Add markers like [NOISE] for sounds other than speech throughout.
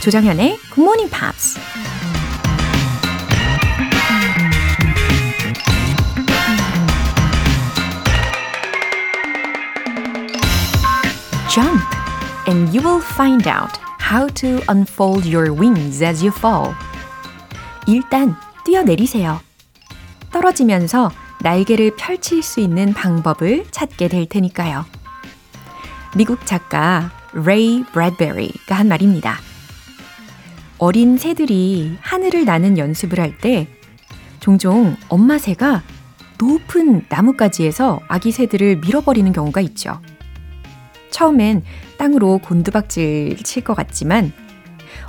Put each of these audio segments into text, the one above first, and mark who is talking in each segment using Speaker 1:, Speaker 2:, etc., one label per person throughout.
Speaker 1: 조정현의 Good Morning Pops. Jump and you will find out how to unfold your wings as you fall. 일단 뛰어내리세요. 떨어지면서 날개를 펼칠 수 있는 방법을 찾게 될 테니까요. 미국 작가 레이 브래드베리가 한 말입니다. 어린 새들이 하늘을 나는 연습을 할 때 종종 엄마 새가 높은 나뭇가지에서 아기 새들을 밀어버리는 경우가 있죠. 처음엔 땅으로 곤두박질 칠 것 같지만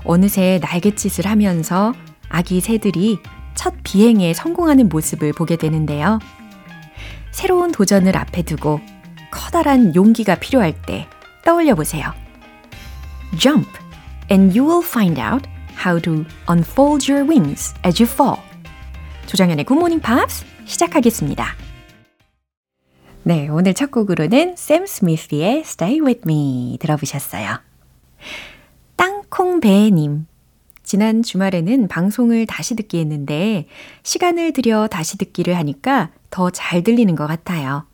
Speaker 1: 어느새 날갯짓을 하면서 아기 새들이 첫 비행에 성공하는 모습을 보게 되는데요. 새로운 도전을 앞에 두고 커다란 용기가 필요할 때 떠올려 보세요. Jump and you will find out how to unfold your wings as you fall. 조장현의 Good Morning Pops 시작하겠습니다. 네, 오늘 첫 곡으로는 샘 스미스의 Stay With Me 들어보셨어요. 땅콩배님. 지난 주말에는 방송을 다시 듣기 했는데 시간을 들여 다시 듣기를 하니까 더 잘 들리는 것 같아요.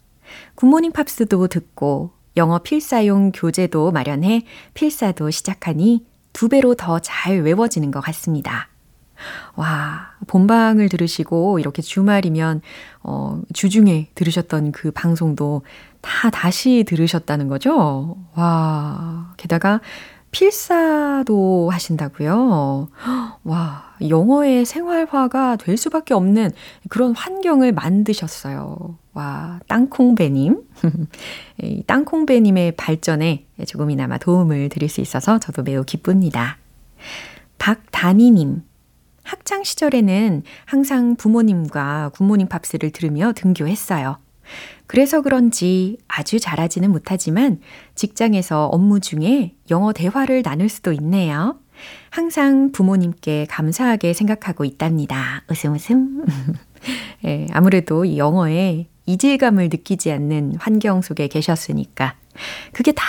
Speaker 1: 굿모닝 팝스도 듣고 영어 필사용 교재도 마련해 필사도 시작하니 두 배로 더 잘 외워지는 것 같습니다. 와, 본방을 들으시고 이렇게 주말이면 어, 주중에 들으셨던 그 방송도 다 다시 들으셨다는 거죠? 와, 게다가 필사도 하신다고요? 와, 영어의 생활화가 될 수밖에 없는 그런 환경을 만드셨어요. 와, 땅콩배님. [LAUGHS] 이 땅콩배님의 발전에 조금이나마 도움을 드릴 수 있어서 저도 매우 기쁩니다. 박다니님. 학창 시절에는 항상 부모님과 굿모닝 팝스를 들으며 등교했어요. 그래서 그런지 아주 잘하지는 못하지만 직장에서 업무 중에 영어 대화를 나눌 수도 있네요. 항상 부모님께 감사하게 생각하고 있답니다. 웃음 웃음. [LAUGHS] 예, 아무래도 이 영어에 이질감을 느끼지 않는 환경 속에 계셨으니까 그게 다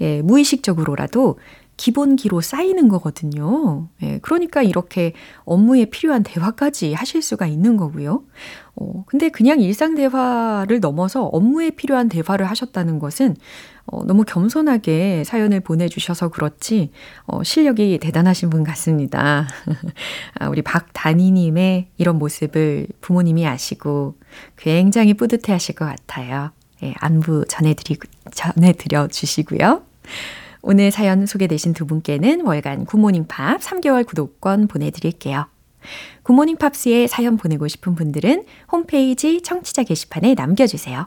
Speaker 1: 예, 무의식적으로라도 기본기로 쌓이는 거거든요. 예, 그러니까 이렇게 업무에 필요한 대화까지 하실 수가 있는 거고요. 어, 근데 그냥 일상 대화를 넘어서 업무에 필요한 대화를 하셨다는 것은 어, 너무 겸손하게 사연을 보내주셔서 그렇지 어, 실력이 대단하신 분 같습니다. [LAUGHS] 아, 우리 박단희님의 이런 모습을 부모님이 아시고 굉장히 뿌듯해 하실 것 같아요. 예, 안부 전해드리, 전해드려 주시고요. 오늘 사연 소개되신 두 분께는 월간 굿모닝 팝 3개월 구독권 보내드릴게요. 굿모닝 팝스에 사연 보내고 싶은 분들은 홈페이지 청취자 게시판에 남겨주세요.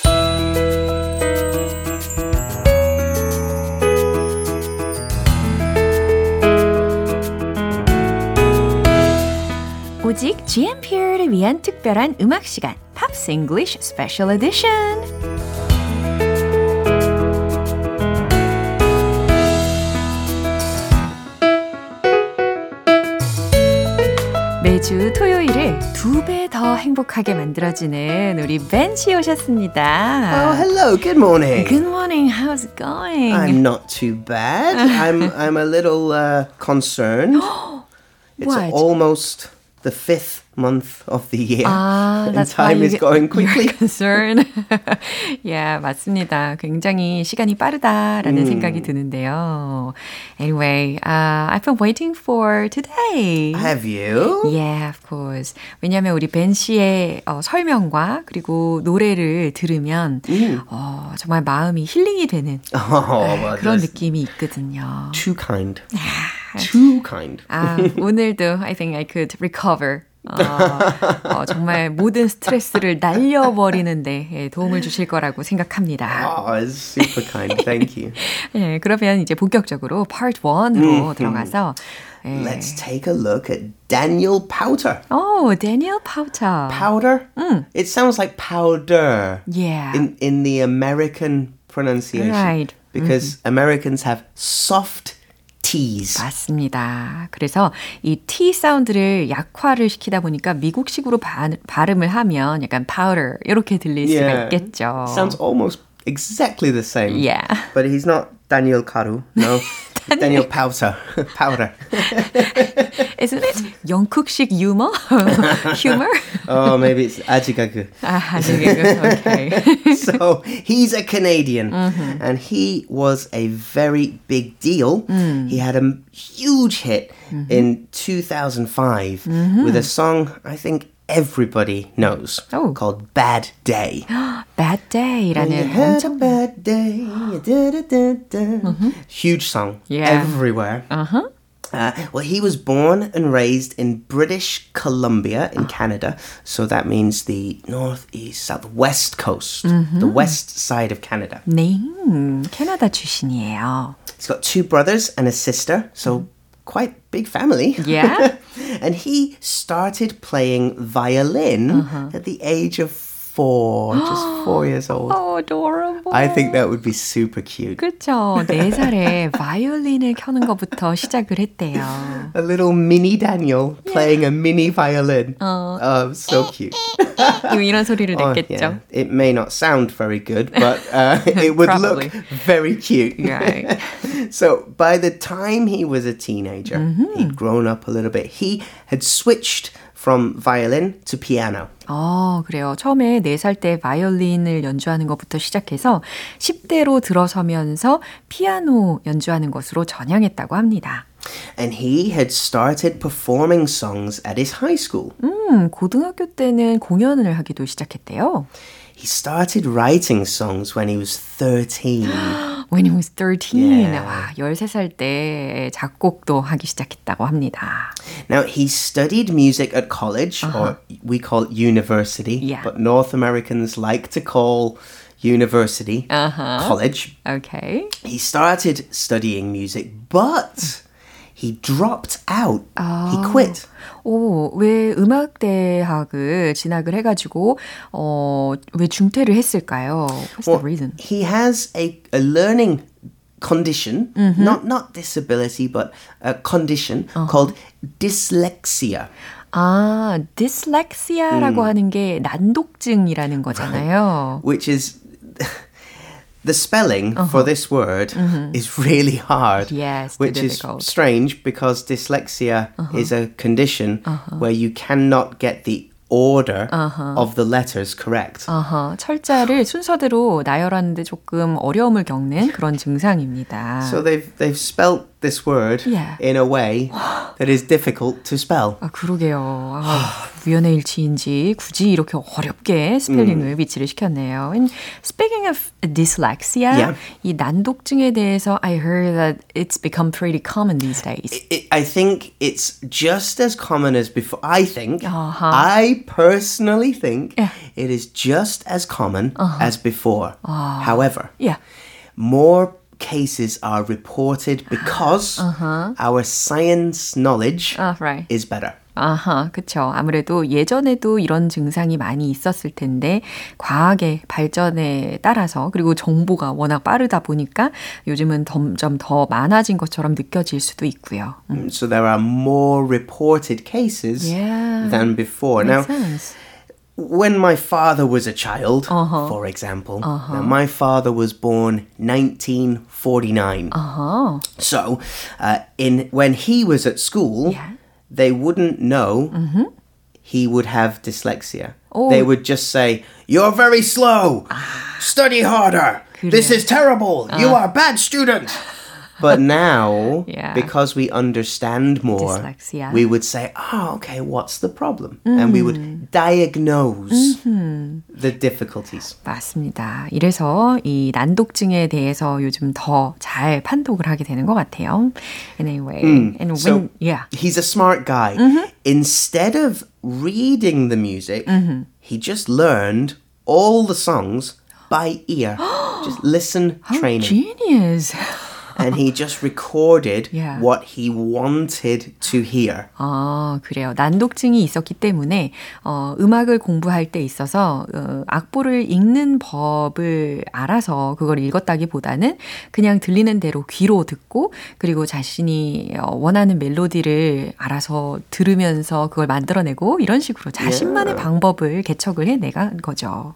Speaker 1: 오직 GMP를 위한 특별한 음악 시간, Pops English Special Edition. 매주 토요일을 두 배 더 행복하게 만들어주는 우리 벤 씨 오셨습니다.
Speaker 2: Oh, hello. Good morning.
Speaker 1: Good morning. How's it going?
Speaker 2: I'm not too bad. I'm I'm a little uh, concerned. it's
Speaker 1: What?
Speaker 2: almost the fifth month of the year.
Speaker 1: 아,
Speaker 2: and time is going quickly.
Speaker 1: concerned. yeah, 맞습니다. 굉장히 시간이 빠르다라는 생각이 드는데요. Anyway, uh, I've been waiting for today.
Speaker 2: Have you?
Speaker 1: Yeah, of course. 왜냐하면 우리 벤 씨의 어, 설명과 그리고 노래를 들으면 어, 정말 마음이 힐링이 되는
Speaker 2: Oh, well,
Speaker 1: 그런 느낌이 있거든요.
Speaker 2: too kind. too kind.
Speaker 1: 아, 오늘도 I think I could recover. 어, 어, 정말 모든 스트레스를 날려버리는데 예, 도움을 주실 거라고 생각합니다.
Speaker 2: Oh, it's super kind. Thank you. [LAUGHS]
Speaker 1: 예, 그러면 이제 본격적으로 part 1으로 들어가서 예.
Speaker 2: Let's take a look at Daniel Powter.
Speaker 1: 오, 데니얼 파우터.
Speaker 2: Powder? It sounds like powder
Speaker 1: Yeah.
Speaker 2: in, in the American pronunciation.
Speaker 1: Right.
Speaker 2: because Americans have soft T's.
Speaker 1: 맞습니다. 그래서 이 T 사운드를 약화를 시키다 보니까 미국식으로 바, 발음을 하면 약간 powder 이렇게 들릴 수가 있겠죠.
Speaker 2: Sounds almost exactly the same.
Speaker 1: Yeah.
Speaker 2: But he's not Daniel Karu. No. [LAUGHS] Daniel [LAUGHS] Powder. Powder. [LAUGHS]
Speaker 1: Isn't it 영국식 유머? humor?
Speaker 2: oh, maybe it's 아지가그.
Speaker 1: 아, okay.
Speaker 2: so he's a Canadian, and he was a very big deal. He had a huge hit in 2005 with a song I think everybody knows
Speaker 1: Oh.
Speaker 2: called Bad Day. [GASPS]
Speaker 1: Bad Day라는
Speaker 2: You had a
Speaker 1: 엄청
Speaker 2: bad day. da-da-da-da. Huge song
Speaker 1: Yeah.
Speaker 2: everywhere.
Speaker 1: uh-huh.
Speaker 2: Uh, well, he was born and raised in British Columbia in Canada. So that means the northeast, southwest coast, the west side of Canada.
Speaker 1: 네, 캐나다 출신이에요.
Speaker 2: He's got two brothers and a sister, so quite big family.
Speaker 1: Yeah? [LAUGHS]
Speaker 2: and he started playing violin uh-huh. at the age of four, just four [GASPS] years old.
Speaker 1: Oh, adorable.
Speaker 2: I think that would be super cute.
Speaker 1: 그렇죠. 네 살에 바이올린을 [LAUGHS] 켜는 것부터 시작을 했대요.
Speaker 2: A little mini Daniel playing a mini violin. Oh, so cute. [LAUGHS]
Speaker 1: 이런 소리를 [LAUGHS]
Speaker 2: Oh,
Speaker 1: 냈겠죠.
Speaker 2: yeah. It may not sound very good, but uh, it would look
Speaker 1: Probably.
Speaker 2: very cute.
Speaker 1: Right.
Speaker 2: so by the time he was a teenager, he'd grown up a little bit. He had switched from violin to piano.
Speaker 1: 어, 그래요. 처음에 4살 때 바이올린을 연주하는 것부터 시작해서 10대로 들어서면서 피아노 연주하는 것으로 전향했다고 합니다.
Speaker 2: And he had started performing songs at his high school.
Speaker 1: 음, 고등학교 때는 공연을 하기도 시작했대요.
Speaker 2: He started writing songs when he was 13. [GASPS]
Speaker 1: When he was 13.
Speaker 2: Yeah.
Speaker 1: 와, 13살 때 작곡도 하기 시작했다고 합니다.
Speaker 2: Now, he studied music at college, or we call it university,
Speaker 1: Yeah.
Speaker 2: but North Americans like to call university college.
Speaker 1: Okay.
Speaker 2: He started studying music, but he dropped out. He quit.
Speaker 1: 오, 왜 음악대학을 진학을 해가지고, 어, 왜 중퇴를 했을까요? What's the reason?
Speaker 2: He has a, a learning condition, not not disability, but a condition called dyslexia.
Speaker 1: 아, dyslexia라고 하는 게 난독증이라는 거잖아요.
Speaker 2: which is the spelling for this word is really hard.
Speaker 1: Yes, too
Speaker 2: which is
Speaker 1: difficult.
Speaker 2: strange because dyslexia is a condition where you cannot get the order of the letters correct.
Speaker 1: 아하, 철자를 순서대로 나열하는데 조금 어려움을 겪는 그런 증상입니다.
Speaker 2: So they've they've spelt this word
Speaker 1: Yeah.
Speaker 2: in a way that is difficult to spell.
Speaker 1: 아, 그러게요. 아, 우연의 일치인지 굳이 이렇게 어렵게 스펠링을 위치를 시켰네요. And speaking of dyslexia,
Speaker 2: Yeah.
Speaker 1: 이 난독증에 대해서 I heard that it's become pretty common these days.
Speaker 2: it, I think it's just as common as before. I think,
Speaker 1: Uh-huh.
Speaker 2: I personally think
Speaker 1: Yeah.
Speaker 2: it is just as common as before. However,
Speaker 1: Yeah.
Speaker 2: more cases are reported because our science knowledge
Speaker 1: Ah, right.
Speaker 2: is better.
Speaker 1: 아하, 그쵸. 아무래도 예전에도 이런 증상이 많이 있었을 텐데, 과학의 발전에 따라서, 그리고 정보가 워낙 빠르다 보니까 요즘은 점점 더 많아진 것처럼 느껴질 수도 있고요. 음,
Speaker 2: So there are more reported cases
Speaker 1: Yeah.
Speaker 2: than before. Now,
Speaker 1: makes sense.
Speaker 2: when my father was a child, for example, now my father was born 1949.
Speaker 1: 아하,
Speaker 2: So, uh, in when he was at school,
Speaker 1: Yeah.
Speaker 2: they wouldn't know he would have dyslexia.
Speaker 1: Oh.
Speaker 2: They would just say, "You're very slow. Study harder. This
Speaker 1: 그래요.
Speaker 2: is terrible. You are a bad student." [LAUGHS] But now,
Speaker 1: Yeah.
Speaker 2: because we understand more,
Speaker 1: Dyslexia.
Speaker 2: we would say, "Oh, okay, what's the problem?" And we would diagnose the difficulties.
Speaker 1: 맞습니다. 이래서 이 난독증에 대해서 요즘 더 잘 판독을 하게 되는 것 같아요. Anyway, and when,
Speaker 2: So
Speaker 1: yeah.
Speaker 2: he's a smart guy. Instead of reading the music, he just learned all the songs by ear. [GASPS] just listen training.
Speaker 1: Genius. [LAUGHS]
Speaker 2: and he just recorded
Speaker 1: Yeah.
Speaker 2: what he wanted to hear.
Speaker 1: 아, 그래요. 난독증이 있었기 때문에 어, 음악을 공부할 때 있어서 어, 악보를 읽는 법을 알아서 그걸 읽었다기보다는 그냥 들리는 대로 귀로 듣고 그리고 자신이 어, 원하는 멜로디를 알아서 들으면서 그걸 만들어내고 이런 식으로 자신만의 방법을 개척을 해내간 거죠.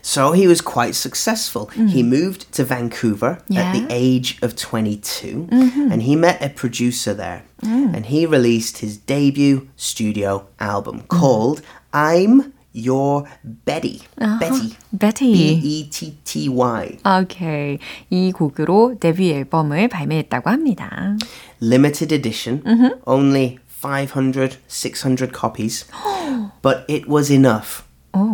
Speaker 2: So he was quite successful. He moved to Vancouver at the
Speaker 1: Yeah.
Speaker 2: age of 22 and he met a producer there. And he released his debut studio album called I'm Your Betty. Betty.
Speaker 1: Betty.
Speaker 2: B E T T Y.
Speaker 1: 오케이. 이 곡으로 데뷔 앨범을 발매했다고 합니다.
Speaker 2: Limited edition. Only 500, 600 copies. [GASPS] but it was enough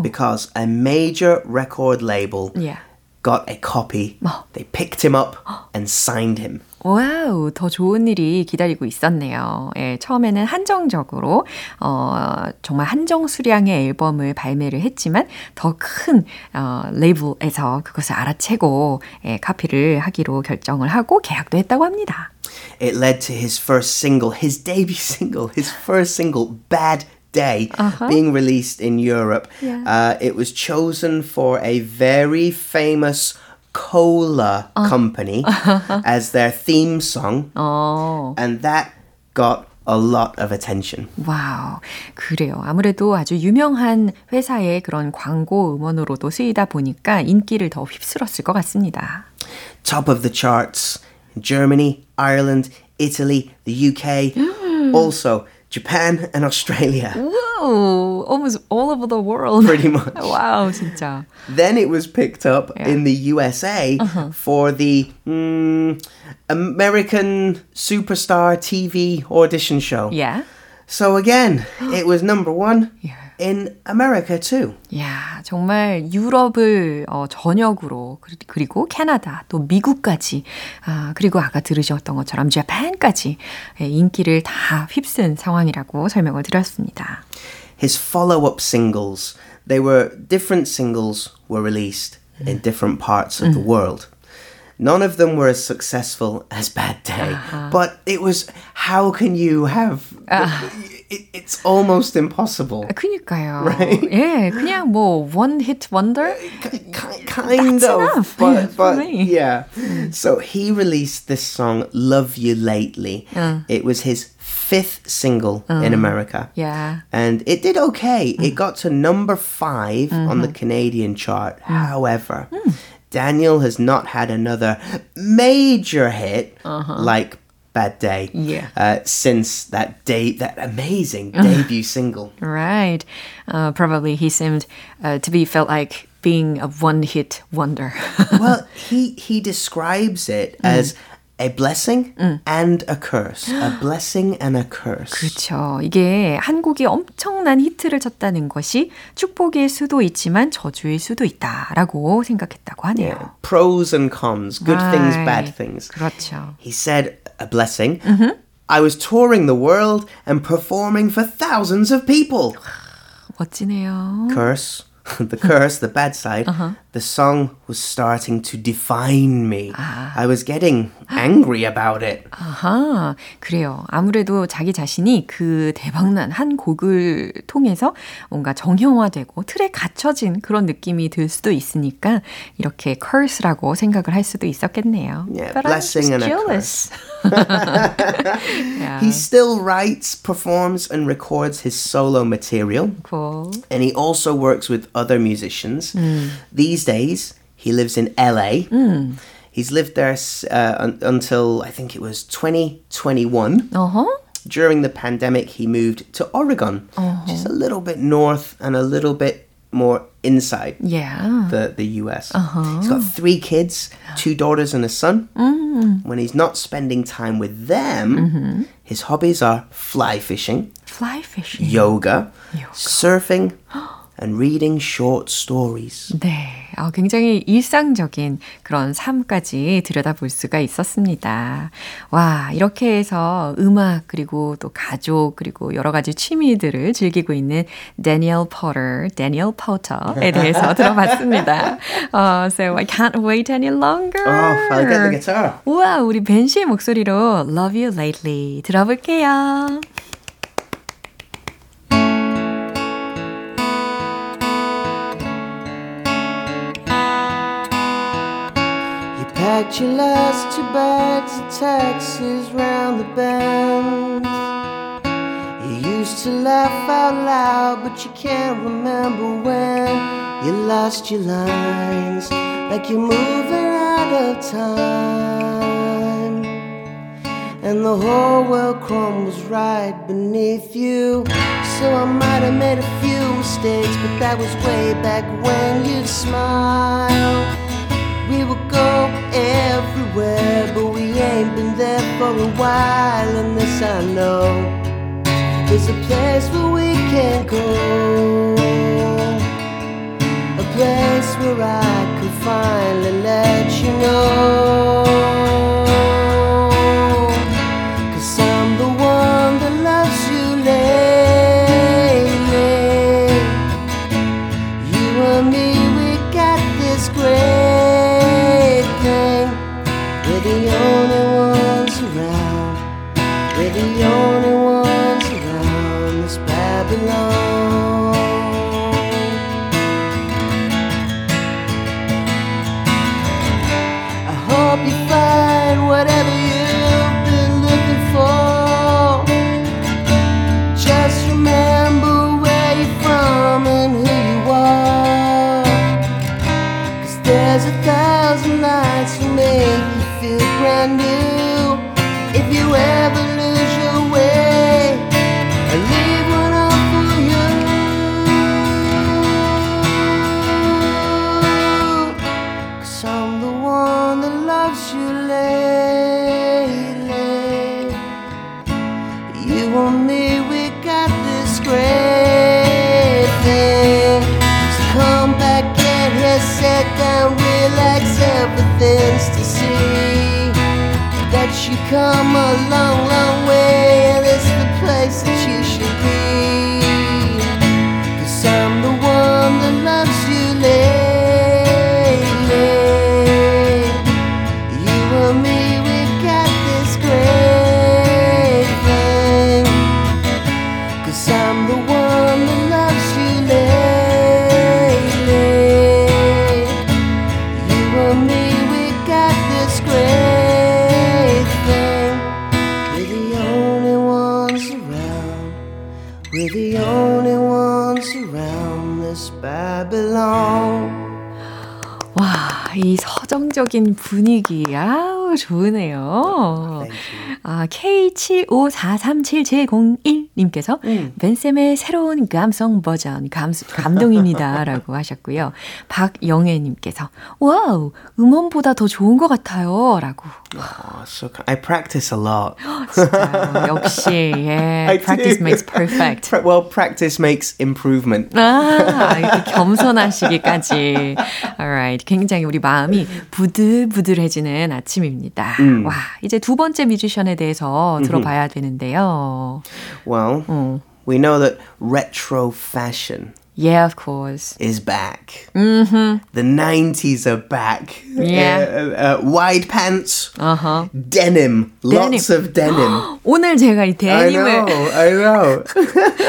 Speaker 2: because a major record label
Speaker 1: Yeah.
Speaker 2: got a copy. They picked him up and signed him.
Speaker 1: 와우, 더 좋은 일이 기다리고 있었네요. 예, 처음에는 한정적으로, 어, 정말 한정 수량의 앨범을 발매를 했지만, 더 큰, 어, 레이블에서 그것을 알아채고, 예, 카피를 하기로 결정을 하고 계약도 했다고 합니다.
Speaker 2: It led to his first single, his debut single, his first single, Bad Day, being released in Europe. Uh, it was chosen for a very famous cola company [LAUGHS] as their theme song,
Speaker 1: 어,
Speaker 2: and that got a lot of attention.
Speaker 1: 와우. 그래요. 아무래도 아주 유명한 회사의 그런 광고 음원으로도 쓰이다 보니까 인기를 더 휩쓸었을 것 같습니다.
Speaker 2: Top of the charts in Germany, Ireland, Italy, the UK, also Japan and Australia.
Speaker 1: Whoa, almost all over the world.
Speaker 2: Pretty [LAUGHS] much.
Speaker 1: wow, 진짜.
Speaker 2: Then it was picked up yeah. in the USA uh-huh. for the mm, American Superstar TV audition show.
Speaker 1: Yeah.
Speaker 2: So again, it was number one.
Speaker 1: Yeah
Speaker 2: in America too.
Speaker 1: 야, 정말 유럽을 어, 전역으로 그리- 그리고 캐나다 또 미국까지 아, 그리고 아까 들으셨던 것처럼 재팬까지 예, 인기를 다 휩쓴 상황이라고 설명을 드렸습니다.
Speaker 2: His follow-up singles, they were different singles were released in different parts of the world. None of them were as successful as Bad Day, but it was how can you have it, it's almost impossible.
Speaker 1: 그니까요.
Speaker 2: Right?
Speaker 1: 예, 그냥 뭐 one hit wonder.
Speaker 2: K- ki- kind
Speaker 1: That's
Speaker 2: of,
Speaker 1: enough, yeah,
Speaker 2: but,
Speaker 1: for
Speaker 2: but
Speaker 1: me.
Speaker 2: yeah. So he released this song "Love You Lately." It was his fifth single in America.
Speaker 1: Yeah.
Speaker 2: And it did okay. It got to number 5 on the Canadian chart. However, Daniel has not had another major hit like Bad Day
Speaker 1: Yeah.
Speaker 2: uh, since that day, that amazing debut single.
Speaker 1: Right. Uh, probably he seemed uh, to be felt like being a one hit wonder. [LAUGHS]
Speaker 2: well, he he describes it as a blessing and a curse. A [GASPS] blessing and a curse.
Speaker 1: 그렇죠. 이게 한 곡이 엄청난 히트를 쳤다는 것이 축복일 수도 있지만 저주일 수도 있다라고 생각했다고 하네요.
Speaker 2: Pros and cons, good things, bad
Speaker 1: Right.
Speaker 2: things.
Speaker 1: 그렇죠.
Speaker 2: He said a blessing. I was touring the world and performing for thousands of people.
Speaker 1: 멋지네요.
Speaker 2: Curse. [LAUGHS] the curse, the bad side, the song was starting to define me. I was getting angry about it.
Speaker 1: 아하, 그래요. 아무래도 자기 자신이 그 대박난 한 곡을 통해서 뭔가 정형화되고 틀에 갇혀진 그런 느낌이 들 수도 있으니까 이렇게 curse라고 생각을 할 수도 있었겠네요.
Speaker 2: Yeah,
Speaker 1: But I'm
Speaker 2: blessing
Speaker 1: just
Speaker 2: and a
Speaker 1: jealous. [LAUGHS] yeah,
Speaker 2: He still writes, performs, and records his solo material.
Speaker 1: cool.
Speaker 2: and he also works with other musicians. Hmm. These days, he lives in LA. Hmm. He's lived there uh, un- until I think it was 2021.
Speaker 1: 어허. Uh-huh.
Speaker 2: During the pandemic, he moved to Oregon, uh-huh. which is a little bit north and a little bit more inside
Speaker 1: Yeah.
Speaker 2: the, the US. Uh-huh. He's got three kids, two daughters and a son. Mm. When he's not spending time with them, mm-hmm. his hobbies are fly fishing,
Speaker 1: Fly fishing.
Speaker 2: yoga, yoga, surfing, [GASPS] and reading short stories.
Speaker 1: 네. 어, 굉장히 일상적인 그런 삶까지 들여다볼 수가 있었습니다. 와, 이렇게 해서 음악, 그리고 또 가족, 그리고 여러 가지 취미들을 즐기고 있는 데니엘 포터, 데니엘 포터에 대해서 [LAUGHS] 들어봤습니다. Uh, so I can't wait any longer.
Speaker 2: Oh, I'll get the guitar.
Speaker 1: 우와, 우리 벤 씨의 목소리로 Love You Lately 들어볼게요.
Speaker 2: You packed your last two bags taxis round the bend. You used to laugh out loud, but you can't remember when you lost your lines, like you're moving out of time. And the whole world crumbles right beneath you. So I might have made a few mistakes, but that was way back when you'd smile. Everywhere, but we ain't been there for a while, and this I know. There's a place where we can go, a place where I can finally let you know. become a Babylon.
Speaker 1: 와, 이 서정적인 분위기, 아 우, 좋으네요.
Speaker 2: You.
Speaker 1: 아, K75437701님께서
Speaker 2: 음.
Speaker 1: 벤쌤의 새로운 감성 버전, 감, 감동입니다. 라고 [LAUGHS] 하셨고요. 박영애님께서, 와우, 음원보다 더 좋은 것 같아요. 라고.
Speaker 2: Oh, so I practice a lot. [GASPS]
Speaker 1: 진짜, 역시, 예, [LAUGHS]
Speaker 2: I
Speaker 1: practice
Speaker 2: do.
Speaker 1: makes perfect. [LAUGHS]
Speaker 2: Well, practice makes improvement.
Speaker 1: 아, 이렇게 겸손하시기까지. Alright. 굉장히 우리 마음이 부들부들해지는 아침입니다. 와, 이제 두 번째 뮤지션에 대해서 들어봐야 되는데요.
Speaker 2: Well, we know that retro fashion
Speaker 1: Yeah, of course.
Speaker 2: is back. Mm-hmm. The 90s are back.
Speaker 1: Yeah.
Speaker 2: Uh, uh, wide pants,
Speaker 1: Uh-huh.
Speaker 2: denim, lots of denim. [GASPS]
Speaker 1: 오늘 제가 이
Speaker 2: I know,
Speaker 1: 데님을
Speaker 2: I [LAUGHS] know.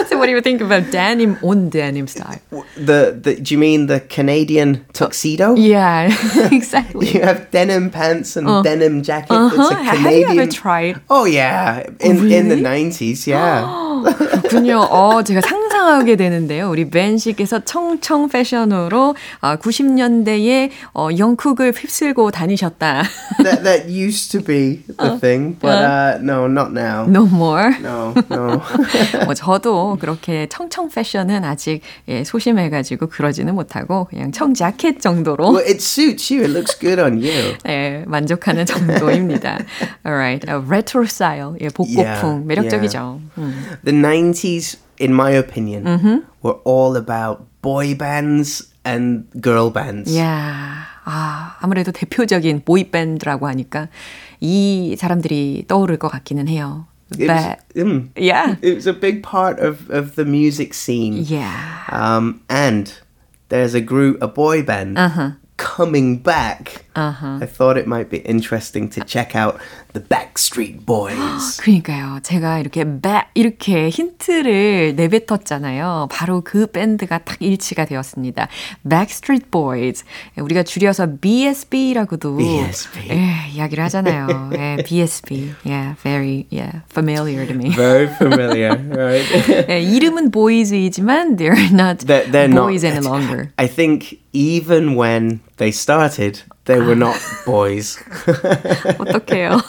Speaker 1: So what do you think about denim on denim style?
Speaker 2: the, the do you mean the Canadian tuxedo?
Speaker 1: Yeah, [LAUGHS] exactly.
Speaker 2: You have denim pants and denim jacket.
Speaker 1: Uh-huh.
Speaker 2: It's a
Speaker 1: Have you
Speaker 2: Canadian.
Speaker 1: ever tried?
Speaker 2: Oh yeah, in in the
Speaker 1: Really?
Speaker 2: nineties, yeah. [GASPS]
Speaker 1: 그렇군요. 어, 제가 상 [LAUGHS] 상하게 되는데요. 우리 벤 씨께서 청청 패션으로 어, 90년대에 어, 영국을 휩쓸고 다니셨다.
Speaker 2: that that used to be the thing, but uh, no, not now.
Speaker 1: No more.
Speaker 2: No, no.
Speaker 1: 뭐 저도 그렇게 청청 패션은 아직 예, 소심해가지고 그러지는 못하고 그냥 청 자켓 정도로
Speaker 2: well, it suits you. It looks good on you.
Speaker 1: 예, 만족하는 정도입니다. Alright, uh, retro style, 예, 복고풍
Speaker 2: Yeah,
Speaker 1: 매력적이죠. 음.
Speaker 2: The nineties, in my opinion,
Speaker 1: Mm-hmm.
Speaker 2: were all about boy bands and girl bands.
Speaker 1: Yeah. 아, 아무래도 대표적인 보이 밴드라고 하니까 이 사람들이 떠오를 것 같기는 해요.
Speaker 2: It was, mm,
Speaker 1: yeah.
Speaker 2: it was a big part of, of the music scene.
Speaker 1: Yeah.
Speaker 2: Um, and there's a group, a boy band,
Speaker 1: Uh-huh.
Speaker 2: coming back.
Speaker 1: Uh-huh.
Speaker 2: I thought it might be interesting to check out the Backstreet Boys. [GASPS]
Speaker 1: 그러니까요. 제가 이렇게 배 이렇게 힌트를 내뱉었잖아요. 바로 그 밴드가 딱 일치가 되었습니다. Backstreet Boys. 우리가 줄여서 BSB라고도
Speaker 2: BSB.
Speaker 1: 예, 이야기를 하잖아요. 예, BSB. Yeah, very yeah, familiar to me.
Speaker 2: Very familiar, right?
Speaker 1: 예, 이름은 boys이지만 they're not
Speaker 2: They're, they're
Speaker 1: boys
Speaker 2: not.
Speaker 1: any longer.
Speaker 2: I think even when they started, they were not [LAUGHS] boys.
Speaker 1: 어떡해요.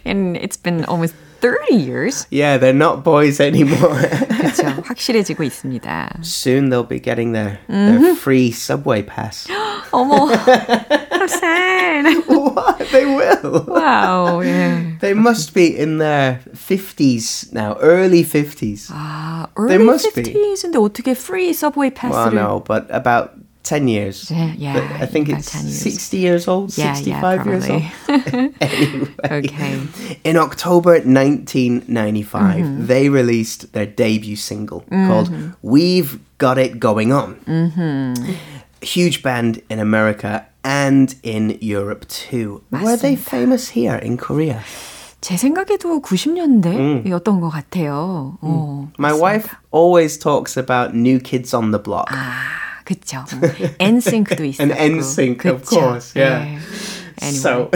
Speaker 1: [LAUGHS] And it's been almost 30 years.
Speaker 2: yeah, they're not boys anymore. [LAUGHS]
Speaker 1: 그렇죠. 확실해지고 있습니다.
Speaker 2: Soon they'll be getting their,
Speaker 1: Mm-hmm.
Speaker 2: their free subway pass. [GASPS]
Speaker 1: 어머, so sad.
Speaker 2: what? They will.
Speaker 1: 와우, 예.
Speaker 2: They must be in their 50s now, early 50s.
Speaker 1: 아,
Speaker 2: They
Speaker 1: early
Speaker 2: must be.
Speaker 1: 50s인데 어떻게 free subway
Speaker 2: well,
Speaker 1: pass를
Speaker 2: no, but about 10 years.
Speaker 1: Yeah, yeah,
Speaker 2: But I think
Speaker 1: about
Speaker 2: it's
Speaker 1: 10 years.
Speaker 2: 60 years old,
Speaker 1: Yeah,
Speaker 2: 65
Speaker 1: yeah,
Speaker 2: years old.
Speaker 1: probably. [LAUGHS]
Speaker 2: anyway,
Speaker 1: Okay.
Speaker 2: in October 1995,
Speaker 1: Mm-hmm.
Speaker 2: they released their debut single called We've Got It Going On.
Speaker 1: Mm-hmm.
Speaker 2: Huge band in America and in Europe too. Were they famous here in Korea?
Speaker 1: 제 생각에도 90년대였던 것 같아요. 어,
Speaker 2: My
Speaker 1: 맞습니다.
Speaker 2: wife always talks about New Kids on the Block.
Speaker 1: 아, 그쵸. NSYNC도 있었고. [LAUGHS]
Speaker 2: And NSYNC, of
Speaker 1: 그쵸.
Speaker 2: course, yeah.
Speaker 1: 예. Anyway.
Speaker 2: So,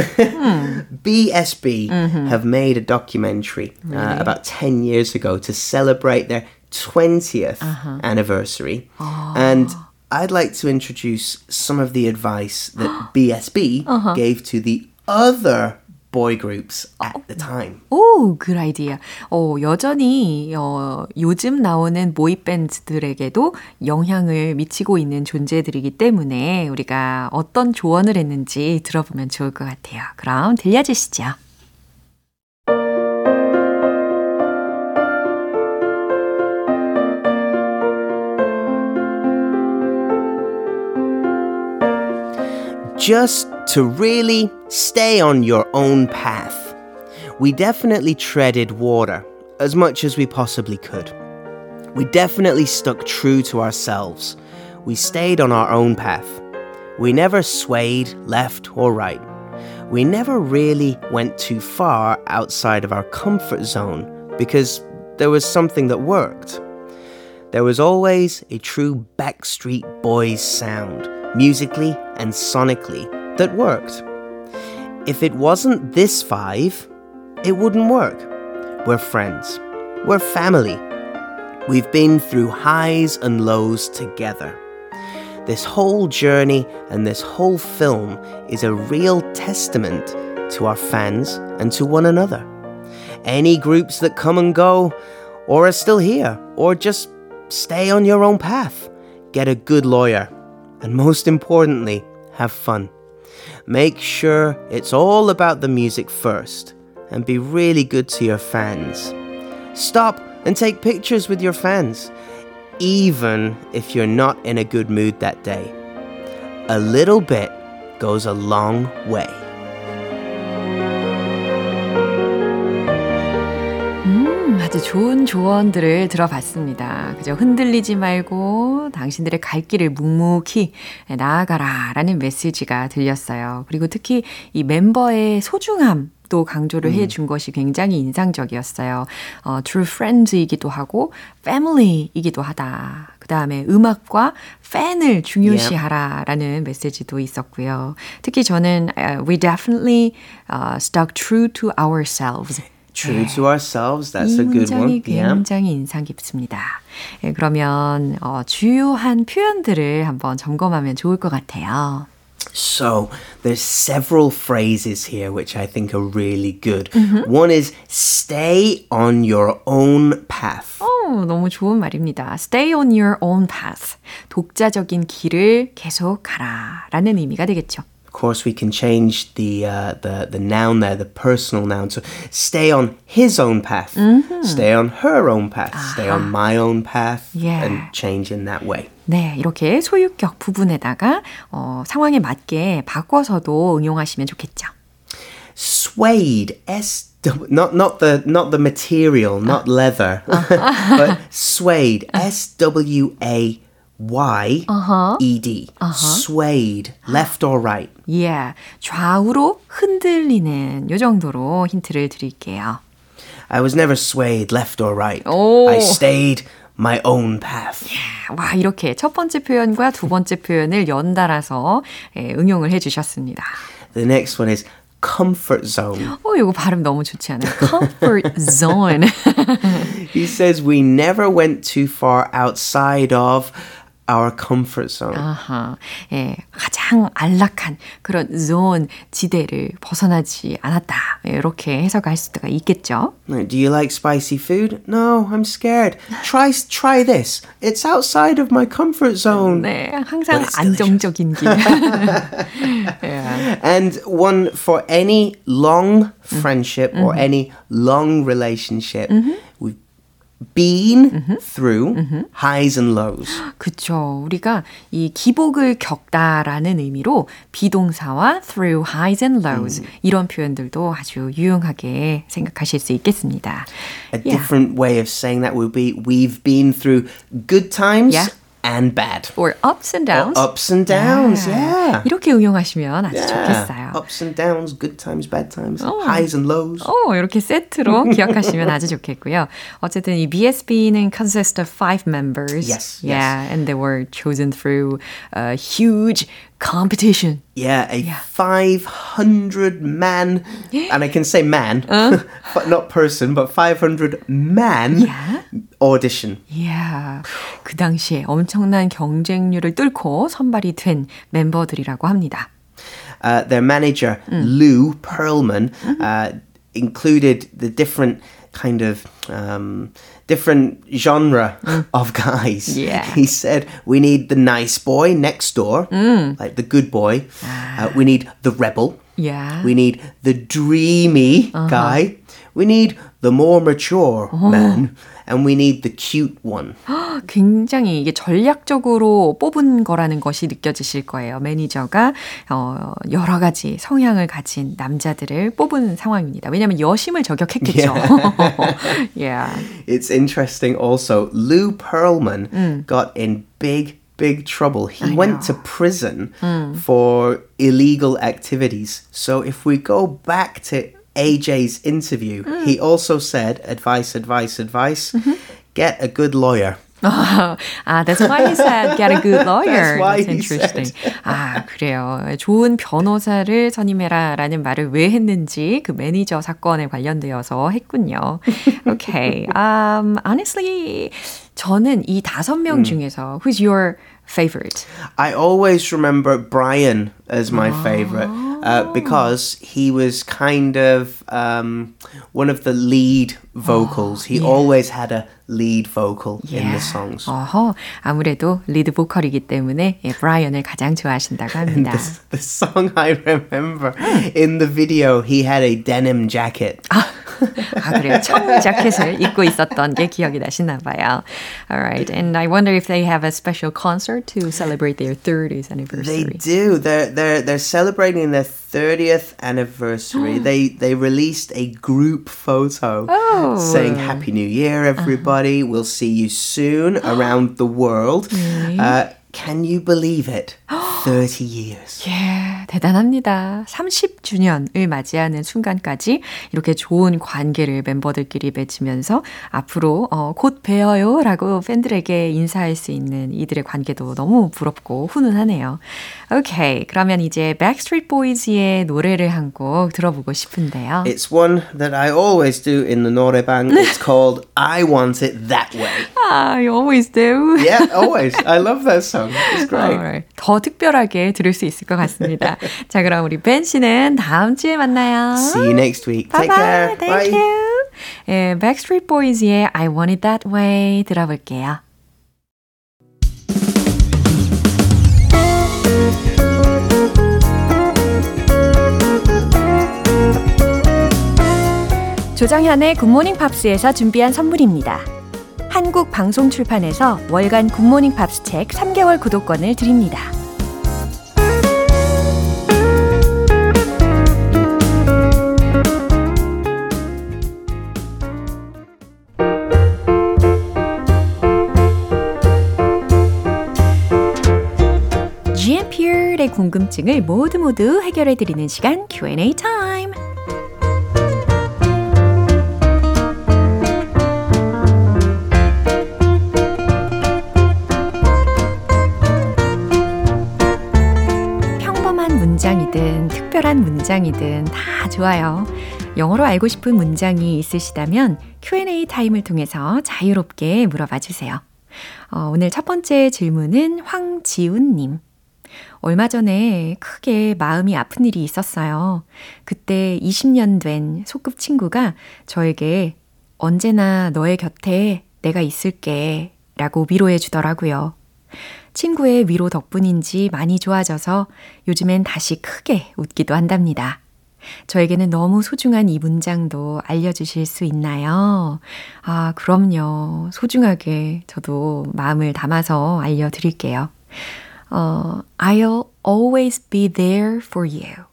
Speaker 2: BSB [LAUGHS] have made a documentary uh, about 10 years ago to celebrate their 20th anniversary. And I'd like to introduce some of the advice that [GASPS] BSB gave to the other boy groups at the time.
Speaker 1: 오, good idea. 어, 여전히 어, 요즘 나오는 보이 밴드들에게도 영향을 미치고 있는 존재들이기 때문에 우리가 어떤 조언을 했는지 들어보면 좋을 것 같아요. 그럼 들려주시죠.
Speaker 2: Just to really stay on your own path. We definitely treaded water as much as we possibly could. We definitely stuck true to ourselves. We stayed on our own path. We never swayed left or right. We never really went too far outside of our comfort zone because there was something that worked. There was always a true Backstreet Boys sound, musically and sonically, that worked. If it wasn't this five, it wouldn't work. We're friends. We're family. We've been through highs and lows together. This whole journey and this whole film is a real testament to our fans and to one another. Any groups that come and go, or are still here, or just stay on your own path, get a good lawyer, and most importantly, have fun. Make sure it's all about the music first, and be really good to your fans. Stop and take pictures with your fans, even if you're not in a good mood that day. A little bit goes a long way.
Speaker 1: 아주 좋은 조언들을 들어봤습니다. 그죠? 흔들리지 말고 당신들의 갈 길을 묵묵히 나아가라 라는 메시지가 들렸어요. 그리고 특히 이 멤버의 소중함 또 강조를 해준 것이 굉장히 인상적이었어요. 어, true friends이기도 하고 family이기도 하다. 그 다음에 음악과 팬을 중요시하라라는 메시지도 있었고요. 특히 저는 uh, we definitely uh, stuck true to ourselves.
Speaker 2: True to ourselves, that's
Speaker 1: 이
Speaker 2: a good
Speaker 1: 문장이
Speaker 2: one. Yeah.
Speaker 1: 굉장히 인상 깊습니다. 예, 그러면 어, 주요한 표현들을 한번 점검하면 좋을 것 같아요.
Speaker 2: So there's several phrases here which I think are really good. One is stay on your own path.
Speaker 1: 어, 너무 좋은 말입니다. Stay on your own path. 독자적인 길을 계속 가라 라는 의미가 되겠죠.
Speaker 2: course, we can change the uh, the the noun there, the personal noun. So stay on his own path, stay on her own path, stay on my own path,
Speaker 1: Yeah.
Speaker 2: and change in that way.
Speaker 1: 네, 이렇게 소유격 부분에다가 어, 상황에 맞게 바꿔서도 응용하시면 좋겠죠.
Speaker 2: Suede, S not not the not the material, not leather, [LAUGHS] but suede, S W A Y E D. Suede, left or right.
Speaker 1: Yeah, 좌우로 흔들리는 요 정도로 힌트를 드릴게요.
Speaker 2: I was never swayed left or right.
Speaker 1: 오.
Speaker 2: I stayed my own path.
Speaker 1: 와, 이렇게 첫 번째 표현과 두 번째 표현을 연달아서 예, 응용을 해 주셨습니다.
Speaker 2: The next one is comfort zone. [GASPS]
Speaker 1: 어, 이거 발음 너무 좋지 않아요? Comfort zone. [LAUGHS]
Speaker 2: He says we never went too far outside of our comfort zone.
Speaker 1: 아하, 예, 가장 안락한 그런 zone 지대를 벗어나지 않았다. 예, 이렇게 해석할 수가 있겠죠.
Speaker 2: Like, Do you like spicy food? No, I'm scared. Try try this. It's outside of my comfort zone.
Speaker 1: 네, 항상
Speaker 2: it's
Speaker 1: 안정적인 길. [LAUGHS] 예.
Speaker 2: And one for any long friendship or any long relationship, we've been through highs and lows.
Speaker 1: 그쵸. 우리가 이 기복을 겪다라는 의미로 비동사와 through highs and lows 이런 표현들도 아주 유용하게 생각하실 수 있겠습니다.
Speaker 2: A
Speaker 1: Yeah.
Speaker 2: different way of saying that would be we've been through good times
Speaker 1: Yeah.
Speaker 2: and bad.
Speaker 1: or ups and
Speaker 2: Or
Speaker 1: downs.
Speaker 2: ups and downs, yeah.
Speaker 1: 이렇게 응용하시면 아주
Speaker 2: Yeah.
Speaker 1: 좋겠어요.
Speaker 2: Ups and downs, good times, bad times, highs and lows.
Speaker 1: 오, 이렇게 세트로 [LAUGHS] 기억하시면 아주 좋겠고요. 어쨌든 이 BSB는 consist of five members.
Speaker 2: Yes,
Speaker 1: Yeah, and they were chosen through a huge competition.
Speaker 2: Yeah, a 500 man, [GASPS] and I can say man, [LAUGHS] but not person, but 500 man
Speaker 1: Yeah.
Speaker 2: audition.
Speaker 1: Yeah. 그 당시에 엄청난 경쟁률을 뚫고 선발이 된 멤버들이라고 합니다.
Speaker 2: Uh, their manager, Lou Pearlman, uh, included the different kind of um, different genre of guys.
Speaker 1: Yeah.
Speaker 2: He said, we need the nice boy next door, like the good boy. Uh, we need the rebel.
Speaker 1: Yeah.
Speaker 2: We need the dreamy guy. We need the more mature man And we need the cute one. [GASPS]
Speaker 1: 굉장히 이게 전략적으로 뽑은 거라는 것이 느껴지실 거예요. 매니저가 어, 여러 가지 성향을 가진 남자들을 뽑은 상황입니다. 왜냐하면 여심을 저격했겠죠. [LAUGHS] yeah.
Speaker 2: It's interesting also. Lou Pearlman got in big, big trouble. He went to prison for illegal activities. So if we go back to AJ's interview, he also said advice, advice, advice. Get a good lawyer.
Speaker 1: 아, [LAUGHS] that's why he said get a good lawyer. [LAUGHS]
Speaker 2: That's why he
Speaker 1: interesting. 아, 그래요. 좋은 변호사를 선임해라라는 말을 왜 했는지 그 매니저 사건에 관련되어서 했군요. [LAUGHS] Okay. Um, honestly, 저는 이 다섯 명 중에서 who's your favorite?
Speaker 2: I always remember Brian as my favorite uh, because he was kind of um, one of the lead vocals. he always had a lead vocal in the songs.
Speaker 1: 어허, 아무래도 리드 보컬이기 때문에 예, 브라이언을 가장 좋아하신다고 합니다.
Speaker 2: The, the song [LAUGHS] I remember in the video, he had a denim jacket.
Speaker 1: 아, 그래요. 청 자켓을 입고 있었던 게 기억이 나시나 봐요. Alright, and I wonder if they have a special concert to celebrate their 30th
Speaker 2: They
Speaker 1: anniversary.
Speaker 2: do. They're they're they're celebrating their thirtieth anniversary. [GASPS] they they released a group photo
Speaker 1: Oh.
Speaker 2: saying "Happy New Year, everybody! We'll see you soon around the world." Uh, can you believe it? Thirty years.
Speaker 1: 예, 대단합니다. 30주년을 맞이하는 순간까지 이렇게 좋은 관계를 멤버들끼리 맺으면서 앞으로 어, 곧 뵈어요 라고 팬들에게 인사할 수 있는 이들의 관계도 너무 부럽고 훈훈하네요. 오케이, 그러면 이제 Backstreet Boys의 노래를 한 곡 들어보고 싶은데요.
Speaker 2: It's one that I always do in the norebang. It's called "I Want It That Way."
Speaker 1: 아, you always do.
Speaker 2: Yeah, always. I love that song. It's great.
Speaker 1: Alright. 더 특별하게 들을 수 있을 것 같습니다. [LAUGHS] 자, 그럼 우리 벤 씨는 다음 주에 만나요.
Speaker 2: See you next week.
Speaker 1: Bye
Speaker 2: Take care.
Speaker 1: Thank
Speaker 2: Bye.
Speaker 1: you. 예, Backstreet Boys의 I Want It That Way 들어볼게요. 조장현의 굿모닝 팝스에서 준비한 선물입니다. 한국 방송 출판에서 월간 굿모닝 팝스 책 3개월 구독권을 드립니다. 궁금증을 모두 모두 해결해 드리는 시간 Q&A 타임. 문장이든 특별한 문장이든 다 좋아요. 영어로 알고 싶은 문장이 있으시다면 Q&A 타임을 통해서 자유롭게 물어봐 주세요. 어, 오늘 첫 번째 질문은 황지훈님. 얼마 전에 크게 마음이 아픈 일이 있었어요. 그때 20년 된 소꿉 친구가 저에게 언제나 너의 곁에 내가 있을게 라고 위로해 주더라고요. 친구의 위로 덕분인지 많이 좋아져서 요즘엔 다시 크게 웃기도 한답니다. 저에게는 너무 소중한 이 문장도 알려주실 수 있나요? 아, 그럼요. 소중하게 저도 마음을 담아서 알려드릴게요. 어, I'll always be there for you.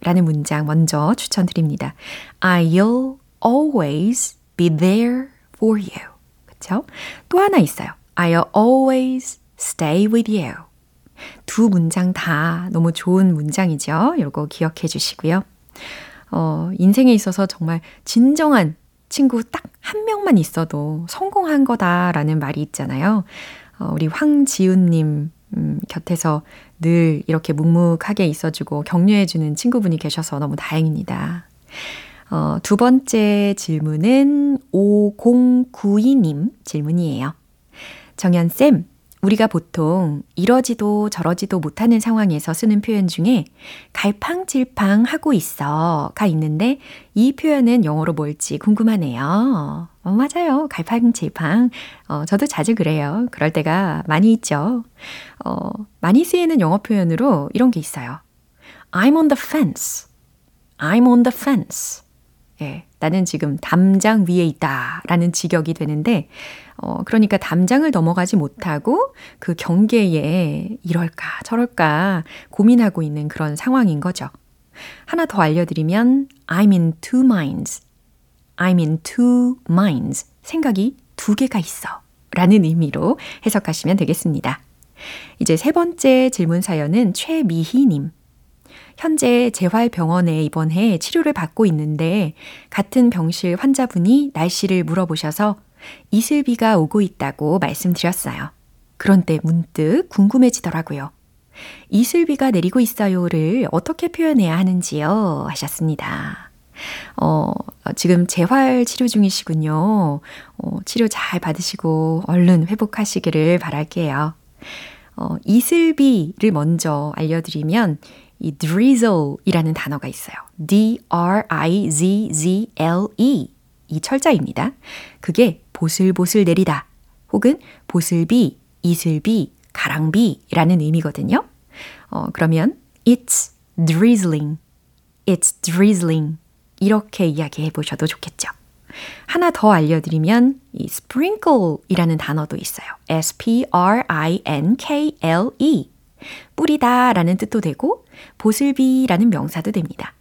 Speaker 1: 라는 문장 먼저 추천드립니다. I'll always be there for you. 그쵸? 또 하나 있어요. I'll always stay with you. 두 문장 다 너무 좋은 문장이죠. 이거 기억해 주시고요. 어, 인생에 있어서 정말 진정한 친구 딱 한 명만 있어도 성공한 거다라는 말이 있잖아요. 어, 우리 황지훈님 음, 곁에서 늘 이렇게 묵묵하게 있어주고 격려해주는 친구분이 계셔서 너무 다행입니다. 어, 두 번째 질문은 5092님 질문이에요. 정연쌤, 우리가 보통 이러지도 저러지도 못하는 상황에서 쓰는 표현 중에 갈팡질팡 하고 있어 가 있는데 이 표현은 영어로 뭘지 궁금하네요. 어, 맞아요. 갈팡질팡. 어, 저도 자주 그래요. 그럴 때가 많이 있죠. 어, 많이 쓰이는 영어 표현으로 이런 게 있어요. I'm on the fence. I'm on the fence. 예, 나는 지금 담장 위에 있다 라는 직역이 되는데, 어, 그러니까 담장을 넘어가지 못하고 그 경계에 이럴까 저럴까 고민하고 있는 그런 상황인 거죠. 하나 더 알려드리면, I'm in two minds. I'm in two minds. 생각이 두 개가 있어. 라는 의미로 해석하시면 되겠습니다. 이제 세 번째 질문 사연은 최미희님. 현재 재활병원에 입원해 치료를 받고 있는데 같은 병실 환자분이 날씨를 물어보셔서 이슬비가 오고 있다고 말씀드렸어요. 그런데 문득 궁금해지더라고요. 이슬비가 내리고 있어요를 어떻게 표현해야 하는지요? 하셨습니다. 어, 지금 재활 치료 중이시군요. 어, 치료 잘 받으시고 얼른 회복하시기를 바랄게요. 어, 이슬비를 먼저 알려드리면 이 drizzle이라는 단어가 있어요. D-R-I-Z-Z-L-E. 이 철자입니다. 그게 보슬보슬 내리다 혹은 보슬비, 이슬비, 가랑비라는 의미거든요. 어, 그러면 it's drizzling, it's drizzling 이렇게 이야기해 보셔도 좋겠죠. 하나 더 알려드리면 이 sprinkle이라는 단어도 있어요. S-P-R-I-N-K-L-E 뿌리다 라는 뜻도 되고 보슬비라는 명사도 됩니다.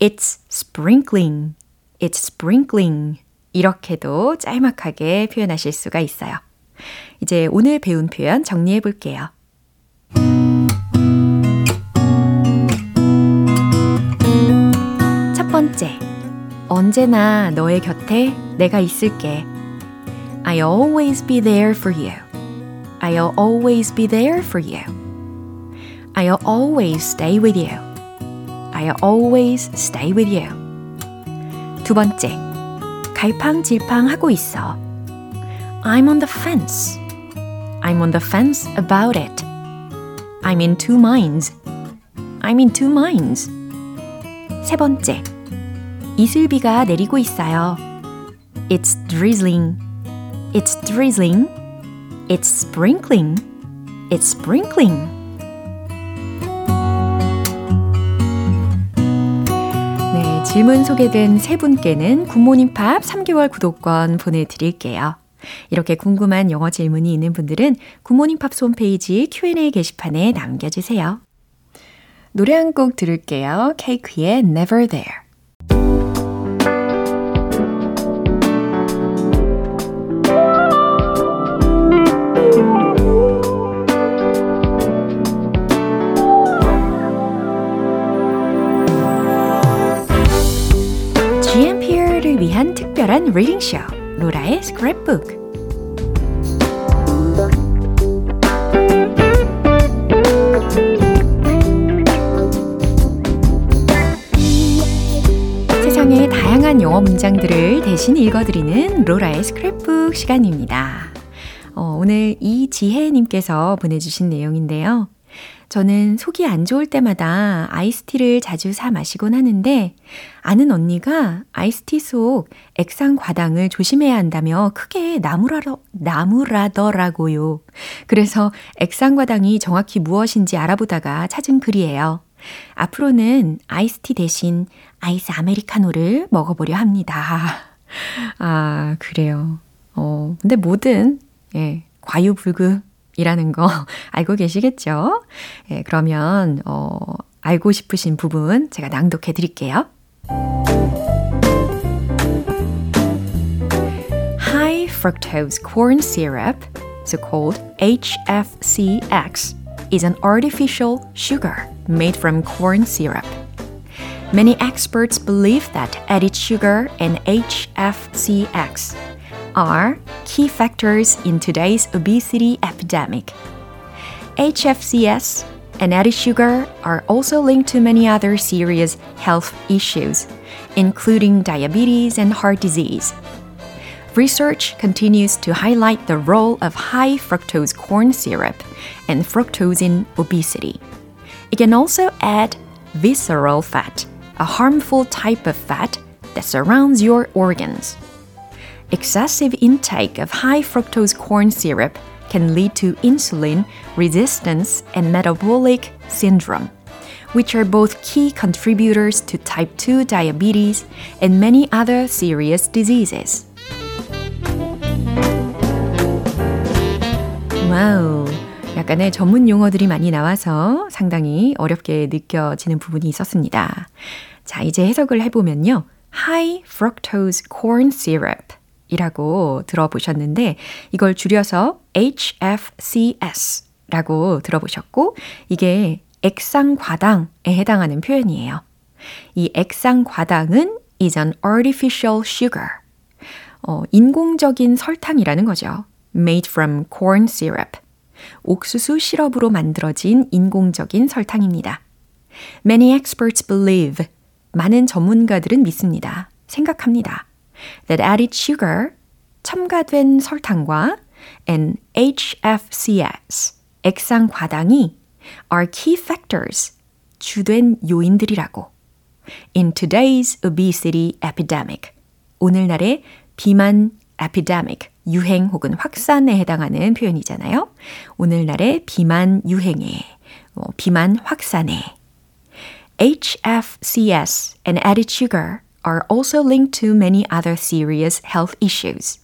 Speaker 1: It's sprinkling. It's sprinkling. 이렇게도 짤막하게 표현하실 수가 있어요. 이제 오늘 배운 표현 정리해 볼게요. 번째. 언제나 너의 곁에 내가 있을게. I'll always be there for you. I'll always be there for you. I'll always stay with you. I'll always stay with you. 두 번째, 갈팡질팡 하고 있어. I'm on the fence. I'm on the fence about it. I'm in two minds. I'm in two minds. 세 번째, 이슬비가 내리고 있어요. It's drizzling. It's drizzling. It's sprinkling. It's sprinkling. 질문 소개된 세 분께는 굿모닝 팝 3개월 구독권 보내드릴게요. 이렇게 궁금한 영어 질문이 있는 분들은 굿모닝 팝스 홈페이지 Q&A 게시판에 남겨주세요. 노래 한 곡 들을게요. Cake의 Never There. 위한 reading쇼 로라의 스크랩북 세상의 다양한 영어 문장들을 대신 읽어드리는 로라의 스크랩북 시간입니다. 어, 오늘 이지혜님께서 보내주신 내용인데요. 저는 속이 안 좋을 때마다 아이스티를 자주 사 마시곤 하는데 아는 언니가 아이스티 속 액상 과당을 조심해야 한다며 크게 나무라더, 나무라더라고요. 그래서 액상 과당이 정확히 무엇인지 알아보다가 찾은 글이에요. 앞으로는 아이스티 대신 아이스 아메리카노를 먹어보려 합니다. [LAUGHS] 아, 그래요. 어, 근데 뭐든, 예, 과유불급 이라는 거 [LAUGHS] 알고 계시겠죠? 예, 그러면, 어, 알고 싶으신 부분 제가 낭독해 드릴게요. High fructose corn syrup, so called HFCX, is an artificial sugar made from corn syrup. Many experts believe that added sugar and HFCX are key factors in today's obesity epidemic. HFCS and added sugar are also linked to many other serious health issues, including diabetes and heart disease. Research continues to highlight the role of high fructose corn syrup and fructose in obesity. It can also add visceral fat, a harmful type of fat that surrounds your organs. Excessive intake of high fructose corn syrup can lead to insulin resistance and metabolic syndrome, which are both key contributors to type 2 diabetes and many other serious diseases. 와우. 약간의 전문 용어들이 많이 나와서 상당히 어렵게 느껴지는 부분이 있었습니다. 자, 이제 해석을 해보면요. High fructose corn syrup 이라고 들어보셨는데 이걸 줄여서 HFCS 라고 들어보셨고 이게 액상과당에 해당하는 표현이에요. 이 액상과당은 is an artificial sugar. 어, 인공적인 설탕이라는 거죠. made from corn syrup. 옥수수 시럽으로 만들어진 인공적인 설탕입니다. Many experts believe. 많은 전문가들은 믿습니다. 생각합니다. That added sugar, 첨가된 설탕과 and HFCS, 액상 과당이 are key factors, 주된 요인들이라고. In today's obesity epidemic, 오늘날의 비만 epidemic, 유행 혹은 확산에 해당하는 표현이잖아요. 오늘날의 비만 유행에, 어, 비만 확산에. HFCS and added sugar are also linked to many other serious health issues.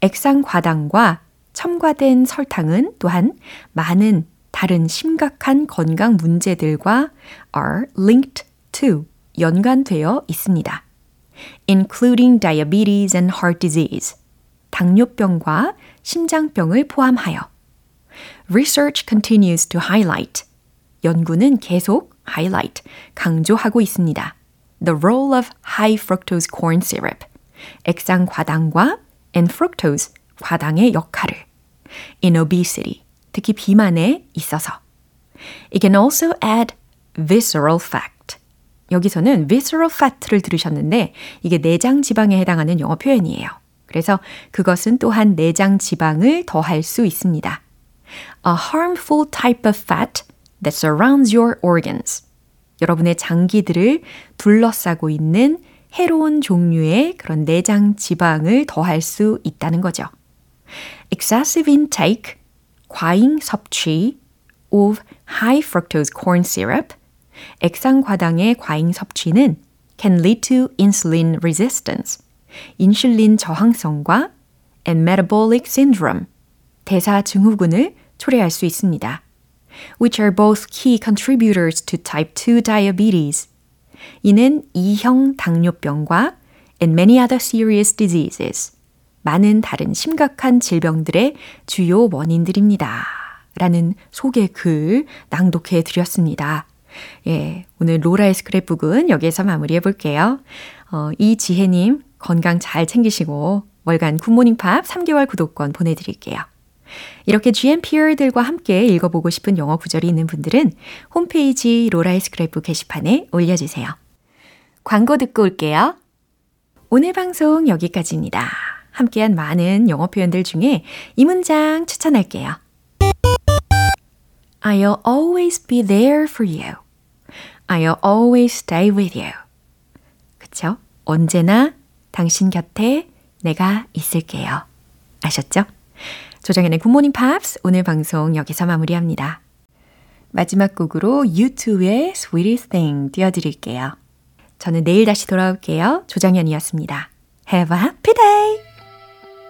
Speaker 1: 액상과당과 첨가된 설탕은 또한 많은 다른 심각한 건강 문제들과 are linked to 연관되어 있습니다. including diabetes and heart disease. 당뇨병과 심장병을 포함하여. Research continues to highlight. 연구는 계속 highlight, 강조하고 있습니다. The role of high fructose corn syrup, 액상 과당과 and fructose, 과당의 역할을 in obesity, 특히 비만에 있어서. It can also add visceral fat. 여기서는 visceral fat를 들으셨는데 이게 내장 지방에 해당하는 영어 표현이에요. 그래서 그것은 또한 내장 지방을 더할 수 있습니다. A harmful type of fat that surrounds your organs. 여러분의 장기들을 둘러싸고 있는 해로운 종류의 그런 내장 지방을 더할 수 있다는 거죠. Excessive intake, 과잉 섭취 of high fructose corn syrup, 액상과당의 과잉 섭취는 can lead to insulin resistance. 인슐린 저항성과 and metabolic syndrome. 대사 증후군을 초래할 수 있습니다. Which are both key contributors to type 2 diabetes. 이는 2형 당뇨병과 and many other serious diseases. 많은 다른 심각한 질병들의 주요 원인들입니다. 라는 소개 글 낭독해 드렸습니다. 예, 오늘 로라의 스크랩북은 여기에서 마무리해 볼게요. 어, 이 지혜님 건강 잘 챙기시고 월간 굿모닝 팝 3개월 구독권 보내드릴게요. 이렇게 GMPR들과 함께 읽어보고 싶은 영어 구절이 있는 분들은 홈페이지 로라의 스크랩북 게시판에 올려주세요. 광고 듣고 올게요. 오늘 방송 여기까지입니다. 함께한 많은 영어 표현들 중에 이 문장 추천할게요. I'll always be there for you. I'll always stay with you. 그쵸? 언제나 당신 곁에 내가 있을게요. 아셨죠? 조정현의 굿모닝 팝스 오늘 방송 여기서 마무리합니다. 마지막 곡으로 U2의 Sweetest Thing 띄워드릴게요. 저는 내일 다시 돌아올게요. 조정현이었습니다. Have a happy day!